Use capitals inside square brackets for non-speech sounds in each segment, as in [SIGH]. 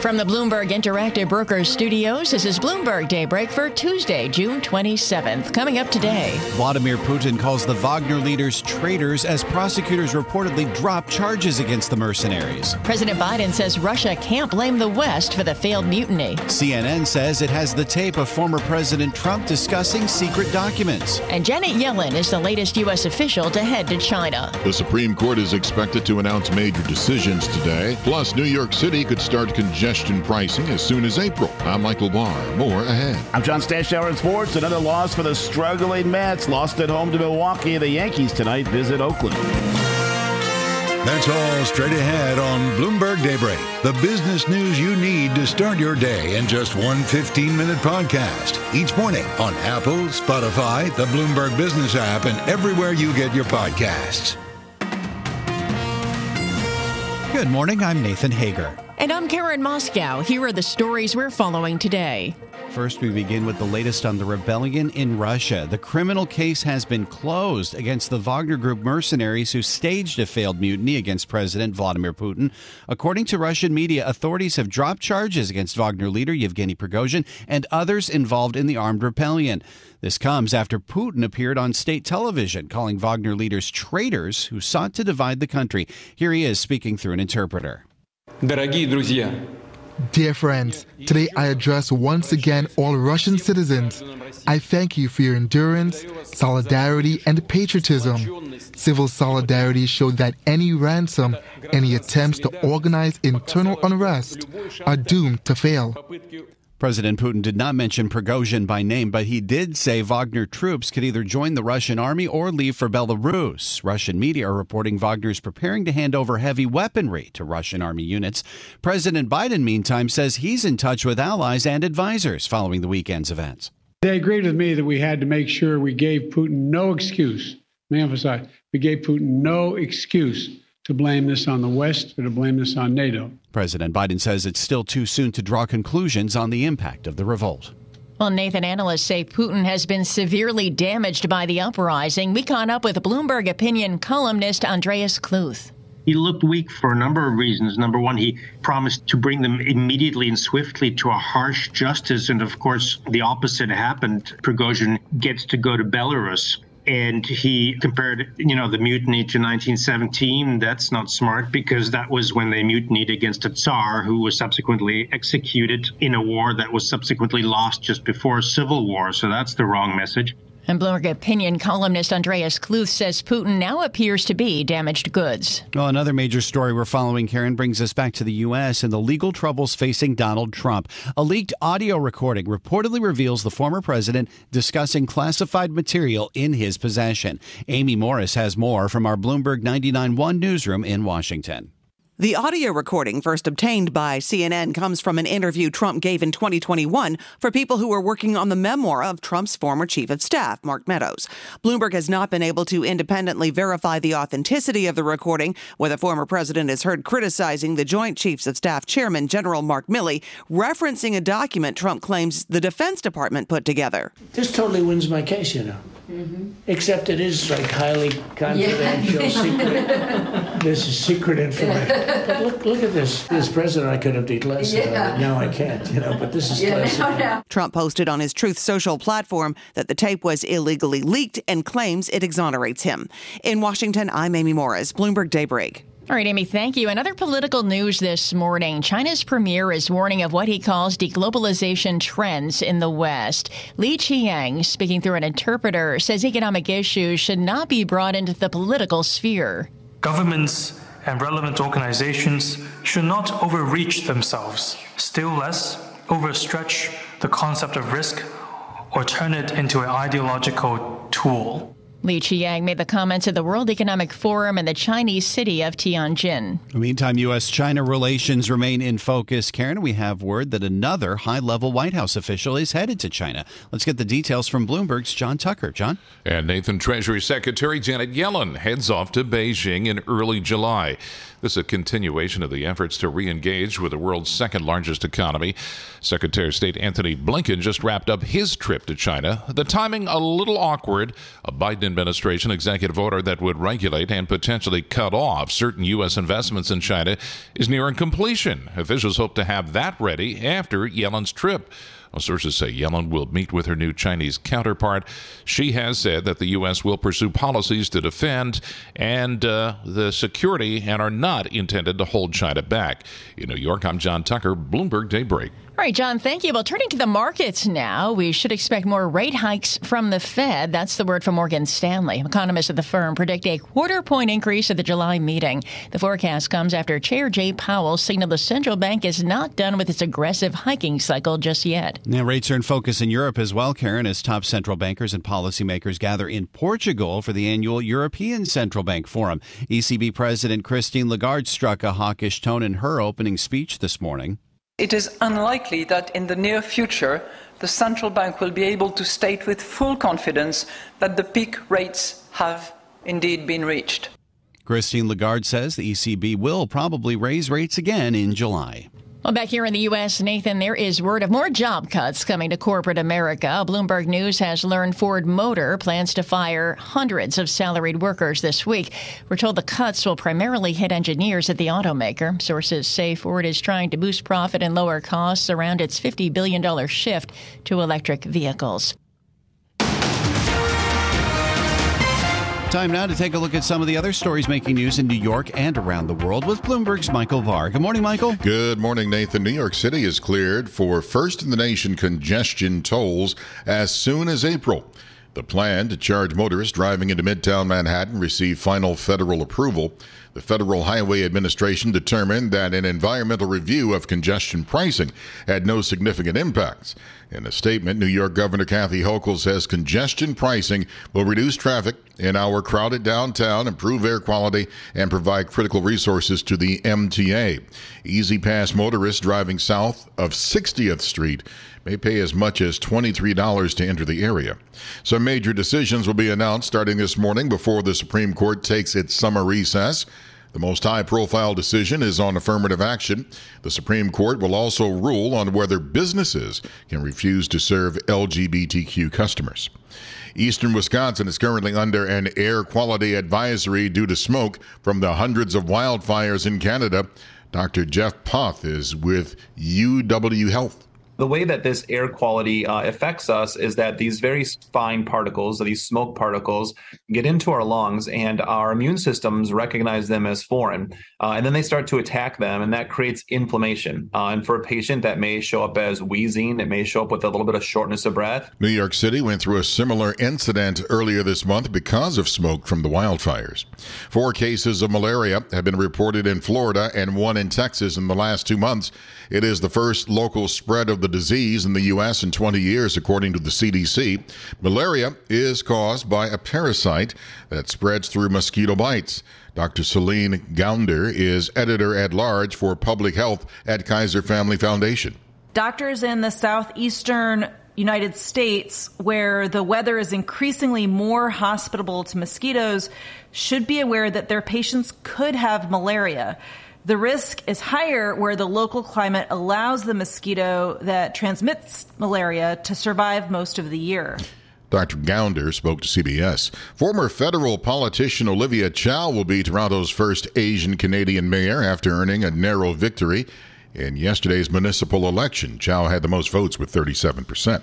From the Bloomberg Interactive Brokers studios, this is Bloomberg Daybreak for Tuesday, June 27th. Coming up today. Vladimir Putin calls the Wagner leaders traitors as prosecutors reportedly drop charges against the mercenaries. President Biden says Russia can't blame the West for the failed mutiny. CNN says it has the tape of former President Trump discussing secret documents. And Janet Yellen is the latest U.S. official to head to China. The Supreme Court is expected to announce major decisions today. Plus, New York City could start congestion congestion pricing as soon as April. I'm Michael Barr. More ahead. I'm John Stashower in sports. Another loss for the struggling Mets. Lost at home to Milwaukee. The Yankees tonight visit Oakland. That's all straight ahead on Bloomberg Daybreak. The business news you need to start your day in just one 15 minute podcast. Each morning on Apple, Spotify, the Bloomberg Business app, and everywhere you get your podcasts. Good morning. I'm Nathan Hager. And I'm Karen Moscow. Here are the stories we're following today. First, we begin with the latest on the rebellion in Russia. The criminal case has been closed against the Wagner Group mercenaries who staged a failed mutiny against President Vladimir Putin. According to Russian media, authorities have dropped charges against Wagner leader Yevgeny Prigozhin and others involved in the armed rebellion. This comes after Putin appeared on state television calling Wagner leaders traitors who sought to divide the country. Here he is speaking through an interpreter. Dear friends, today I address once again all Russian citizens. I thank you for your endurance, solidarity, and patriotism. Civil solidarity showed that any ransom, any attempts to organize internal unrest are doomed to fail. President Putin did not mention Prigozhin by name, but he did say Wagner troops could either join the Russian army or leave for Belarus. Russian media are reporting Wagner's preparing to hand over heavy weaponry to Russian army units. President Biden, meantime, says he's in touch with allies and advisors following the weekend's events. They agreed with me that we had to make sure we gave Putin no excuse. Let me emphasize, we gave Putin no excuse to blame this on the West or to blame this on NATO. President Biden says it's still too soon to draw conclusions on the impact of the revolt. Well, Nathan, analysts say Putin has been severely damaged by the uprising. We caught up with Bloomberg opinion columnist Andreas Kluth. He looked weak for a number of reasons. Number one, he promised to bring them immediately and swiftly to a harsh justice. And of course, the opposite happened. Prigozhin gets to go to Belarus and he compared you know the mutiny to 1917 that's not smart because that was when they mutinied against a tsar who was subsequently executed in a war that was subsequently lost just before a civil war. So that's the wrong message and Bloomberg opinion columnist Andreas Kluth says Putin now appears to be damaged goods. Well, another major story we're following, Karen, brings us back to the U.S. and the legal troubles facing Donald Trump. A leaked audio recording reportedly reveals the former president discussing classified material in his possession. Amy Morris has more from our Bloomberg 99.1 newsroom in Washington. The audio recording, first obtained by CNN, comes from an interview Trump gave in 2021 for people who were working on the memoir of Trump's former chief of staff, Mark Meadows. Bloomberg has not been able to independently verify the authenticity of the recording, where the former president is heard criticizing the Joint Chiefs of Staff Chairman, General Mark Milley, referencing a document Trump claims the Defense Department put together. This totally wins my case, you know. Mm-hmm. Except it is like highly confidential, yeah. secret. [LAUGHS] this is secret information. But look, look at this. This president, I could have did less yeah. about it. Now I can't, you know. But this is yeah, [LAUGHS] classic. No, no. Trump posted on his Truth Social platform that the tape was illegally leaked and claims it exonerates him. In Washington, I'm Amy Morris, Bloomberg Daybreak. All right, Amy, thank you. Another political news this morning. China's premier is warning of what he calls deglobalization trends in the West. Li Qiang, speaking through an interpreter, says economic issues should not be brought into the political sphere. Governments and relevant organizations should not overreach themselves, still less overstretch the concept of risk or turn it into an ideological tool. Li Qiang made the comments at the World Economic Forum in the Chinese city of Tianjin. Meantime, U.S. China relations remain in focus. Karen, we have word that another high level White House official is headed to China. Let's get the details from Bloomberg's John Tucker. John? And Nathan Treasury Secretary Janet Yellen heads off to Beijing in early July. This is a continuation of the efforts to re engage with the world's second largest economy. Secretary of State Antony Blinken just wrapped up his trip to China. The timing a little awkward. A Biden administration executive order that would regulate and potentially cut off certain U.S. investments in China is nearing completion. Officials hope to have that ready after Yellen's trip. Well, sources say Yellen will meet with her new Chinese counterpart. She has said that the U.S. will pursue policies to defend and uh, the security and are not intended to hold China back. In New York, I'm John Tucker, Bloomberg Daybreak. All right, John, thank you. Well, turning to the markets now, we should expect more rate hikes from the Fed. That's the word from Morgan Stanley. Economists at the firm predict a quarter point increase at the July meeting. The forecast comes after Chair Jay Powell signaled the central bank is not done with its aggressive hiking cycle just yet. Now, rates are in focus in Europe as well, Karen, as top central bankers and policymakers gather in Portugal for the annual European Central Bank Forum. ECB President Christine Lagarde struck a hawkish tone in her opening speech this morning. It is unlikely that in the near future the central bank will be able to state with full confidence that the peak rates have indeed been reached. Christine Lagarde says the ECB will probably raise rates again in July. Well, back here in the U.S., Nathan, there is word of more job cuts coming to corporate America. Bloomberg News has learned Ford Motor plans to fire hundreds of salaried workers this week. We're told the cuts will primarily hit engineers at the automaker. Sources say Ford is trying to boost profit and lower costs around its $50 billion shift to electric vehicles. Time now to take a look at some of the other stories making news in New York and around the world with Bloomberg's Michael Barr. Good morning, Michael. Good morning, Nathan. New York City is cleared for first in the nation congestion tolls as soon as April. The plan to charge motorists driving into Midtown Manhattan received final federal approval. The Federal Highway Administration determined that an environmental review of congestion pricing had no significant impacts. In a statement, New York Governor Kathy Hochul says congestion pricing will reduce traffic in our crowded downtown, improve air quality, and provide critical resources to the MTA. E-ZPass motorists driving south of 60th Street may pay as much as $23 to enter the area. Some major decisions will be announced starting this morning before the Supreme Court takes its summer recess. The most high profile decision is on affirmative action. The Supreme Court will also rule on whether businesses can refuse to serve LGBTQ customers. Eastern Wisconsin is currently under an air quality advisory due to smoke from the hundreds of wildfires in Canada. Dr. Jeff Poth is with UW Health the way that this air quality uh, affects us is that these very fine particles, these smoke particles, get into our lungs, and our immune systems recognize them as foreign, uh, and then they start to attack them, and that creates inflammation. Uh, and for a patient, that may show up as wheezing. It may show up with a little bit of shortness of breath. New York City went through a similar incident earlier this month because of smoke from the wildfires. Four cases of malaria have been reported in Florida and one in Texas in the last two months. It is the first local spread of the disease in the U.S. in 20 years, according to the CDC. Malaria is caused by a parasite that spreads through mosquito bites. Dr. Celine Gounder is editor at large for public health at Kaiser Family Foundation. Doctors in the southeastern United States, where the weather is increasingly more hospitable to mosquitoes, should be aware that their patients could have malaria. The risk is higher where the local climate allows the mosquito that transmits malaria to survive most of the year. Dr. Gounder spoke to CBS. Former federal politician Olivia Chow will be Toronto's first Asian Canadian mayor after earning a narrow victory in yesterday's municipal election. Chow had the most votes with 37%.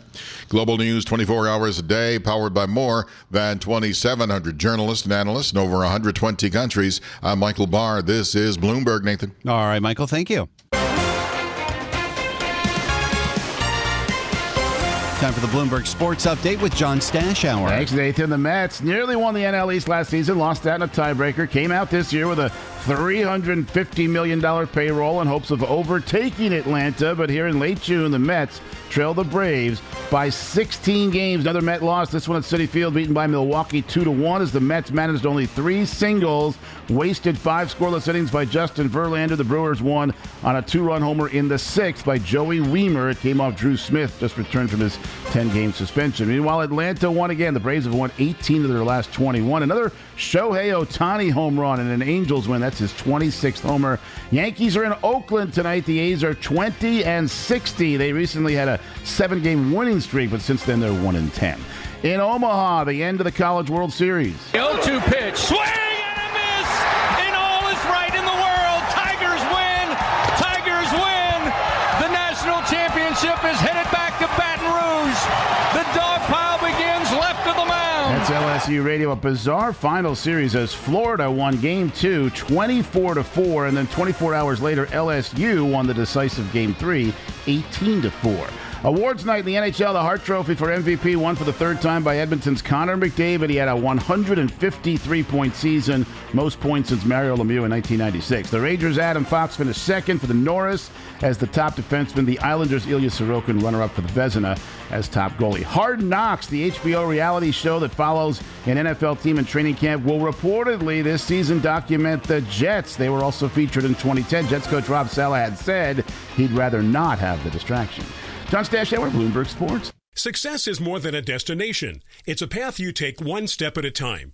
Global news 24 hours a day, powered by more than 2,700 journalists and analysts in over 120 countries. I'm Michael Barr. This is Bloomberg, Nathan. All right, Michael, thank you. Time for the Bloomberg Sports Update with John Stashower. Thanks, Nathan. The Mets nearly won the NL East last season, lost that in a tiebreaker, came out this year with a $350 million payroll in hopes of overtaking Atlanta. But here in late June, the Mets trail the Braves by 16 games. Another Met loss. This one at Citi Field, beaten by Milwaukee 2 to 1 as the Mets managed only three singles, wasted five scoreless innings by Justin Verlander. The Brewers won on a two run homer in the sixth by Joey Wiemer. It came off Drew Smith, just returned from his 10 game suspension. Meanwhile, Atlanta won again. The Braves have won 18 of their last 21. Another Shohei Ohtani home run and an Angels win. That's his 26th homer. Yankees are in Oakland tonight. The A's are 20 and 60. They recently had a seven game winning streak, but since then they're 1 and 10. In Omaha, the end of the College World Series. 0 2 pitch. Swing and a miss! And all is right in the world. Tigers win! Tigers win! The national championship is headed back to Baton Rouge. The dog pile begins left of the LSU Radio. A bizarre final series as Florida won game two, 24 to 4, and then 24 hours later, LSU won the decisive game three, 18 to 4. Awards night in the NHL, the Hart Trophy for MVP won for the third time by Edmonton's Connor McDavid. He had a 153 point season, most points since Mario Lemieux in 1996. The Rangers' Adam Fox finished second for the Norris as the top defenseman. The Islanders' Ilya Sorokin runner up for the Vezina as top goalie. Hard Knocks, the HBO reality show that follows an NFL team in training camp, will reportedly this season document the Jets. They were also featured in 2010. Jets coach Rob Saleh had said he'd rather not have the distraction. John Stashower, Bloomberg Sports. Success is more than a destination. It's a path you take one step at a time.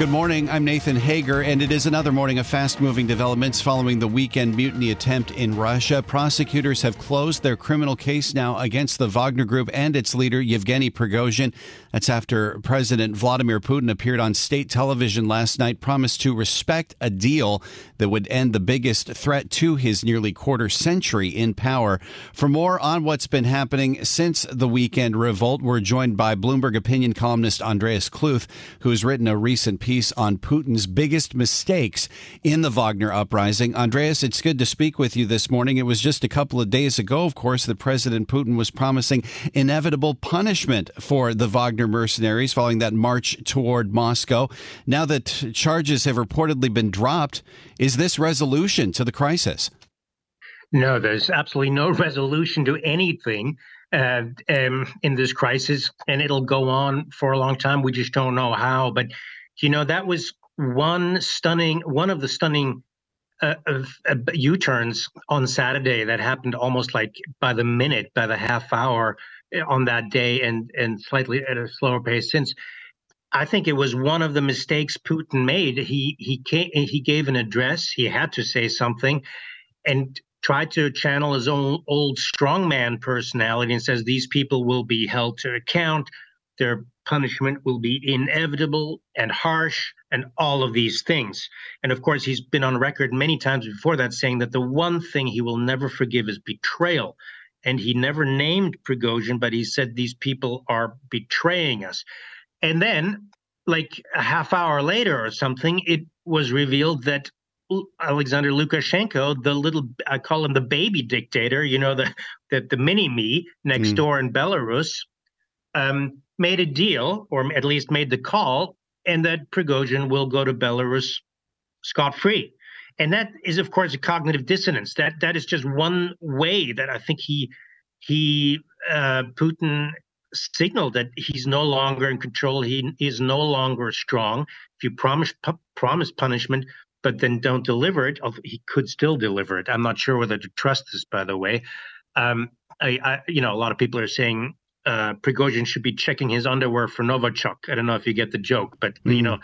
Good morning. I'm Nathan Hager, and it is another morning of fast moving developments following the weekend mutiny attempt in Russia. Prosecutors have closed their criminal case now against the Wagner Group and its leader, Yevgeny Prigozhin. That's after President Vladimir Putin appeared on state television last night, promised to respect a deal that would end the biggest threat to his nearly quarter century in power. For more on what's been happening since the weekend revolt, we're joined by Bloomberg opinion columnist Andreas Kluth, who has written a recent piece on Putin's biggest mistakes in the Wagner uprising. Andreas, it's good to speak with you this morning. It was just a couple of days ago, of course, that President Putin was promising inevitable punishment for the Wagner mercenaries following that march toward Moscow. Now that charges have reportedly been dropped, is this resolution to the crisis? No, there's absolutely no [LAUGHS] resolution to anything uh, um, in this crisis, and it'll go on for a long time. We just don't know how. But You know, that was one stunning, one of the stunning uh, uh, U-turns on Saturday that happened almost like by the minute, by the half hour eh, on that day, and and slightly at a slower pace since. I think it was one of the mistakes Putin made. He he came, he gave an address. He had to say something, and tried to channel his own old strongman personality and says these people will be held to account. Their punishment will be inevitable and harsh and all of these things. And of course, he's been on record many times before that saying that the one thing he will never forgive is betrayal. And he never named Prigozhin, but he said these people are betraying us. And then, like a half hour later or something, it was revealed that Alexander Lukashenko, the little I call him the baby dictator, you know, the the, the mini me next mm. door in Belarus, um, made a deal, or at least made the call and that Prigozhin will go to Belarus scot free. And that is, of course, a cognitive dissonance. That that is just one way that I think he he uh, Putin signaled that he's no longer in control. He is no longer strong. If you promise promise punishment, but then don't deliver it, he could still deliver it. I'm not sure whether to trust this. By the way, um, I, I, you know a lot of people are saying uh, Prigozhin should be checking his underwear for Novichok. I don't know if you get the joke, but mm. you know,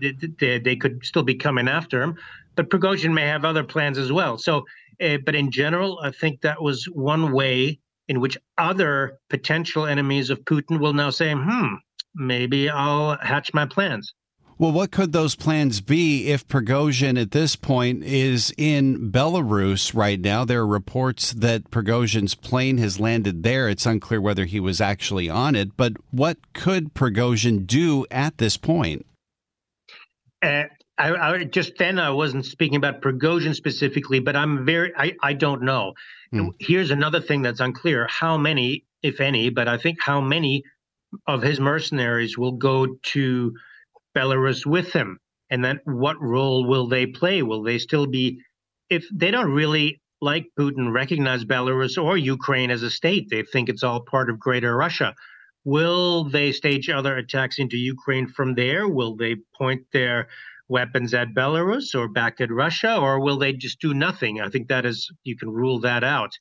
they, they, they, could still be coming after him. But Prigozhin may have other plans as well. So, uh, but in general, I think that was one way in which other potential enemies of Putin will now say, "Hmm, maybe I'll hatch my plans." Well, what could those plans be if Prigozhin at this point is in Belarus right now? There are reports that Prigozhin's plane has landed there. It's unclear whether he was actually on it, but what could Prigozhin do at this point? Uh, I, I, just then I wasn't speaking about Prigozhin specifically, but I'm very I, I don't know. Mm. Here's another thing that's unclear: how many, if any, but I think how many of his mercenaries will go to Belarus with him? And then what role will they play? Will they still be, if they don't really like Putin recognize Belarus or Ukraine as a state, they think it's all part of Greater Russia. Will they stage other attacks into Ukraine from there? Will they point their weapons at Belarus or back at Russia, or will they just do nothing? I think that is, you can rule that out.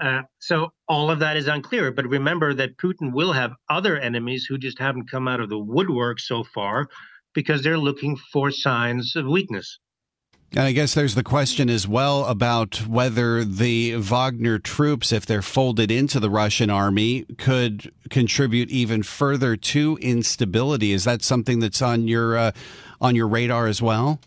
Uh, so all of that is unclear. But remember that Putin will have other enemies who just haven't come out of the woodwork so far, because they're looking for signs of weakness. And I guess there's the question as well about whether the Wagner troops, if they're folded into the Russian army, could contribute even further to instability. Is that something that's on your uh, on your radar as well?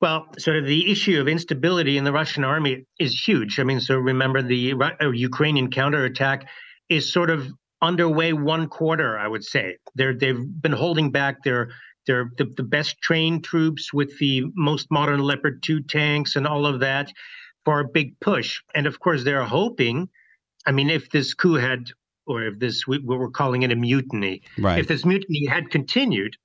Well, sort of the issue of instability in the Russian army is huge. I mean, so remember the uh, Ukrainian counterattack is sort of underway one quarter, I would say. They're they've been holding back their they're the, the best trained troops with the most modern Leopard 2 tanks and all of that for a big push. And of course, they're hoping. I mean, if this coup had, or if this, what we're calling it a mutiny, right. if this mutiny had continued,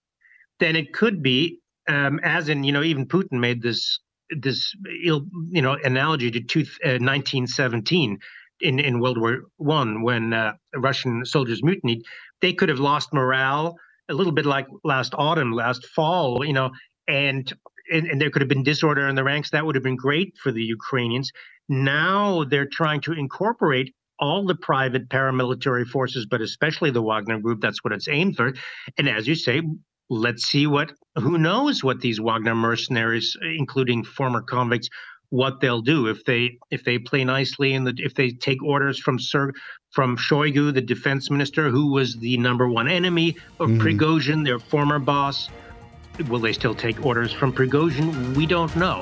then it could be, um, as in, you know, even Putin made this this you know analogy to two, uh, 1917 in in World War One when uh, Russian soldiers mutinied. They could have lost morale a little bit like last autumn, last fall, you know, and, and, and there could have been disorder in the ranks. That would have been great for the Ukrainians. Now they're trying to incorporate all the private paramilitary forces, but especially the Wagner group. That's what it's aimed for. And as you say, let's see what who knows what these Wagner mercenaries, including former convicts, what they'll do if they if they play nicely and the, if they take orders from Sir from Shoigu, the defense minister, who was the number one enemy of mm. Prigozhin, their former boss. Will they still take orders from Prigozhin? We don't know.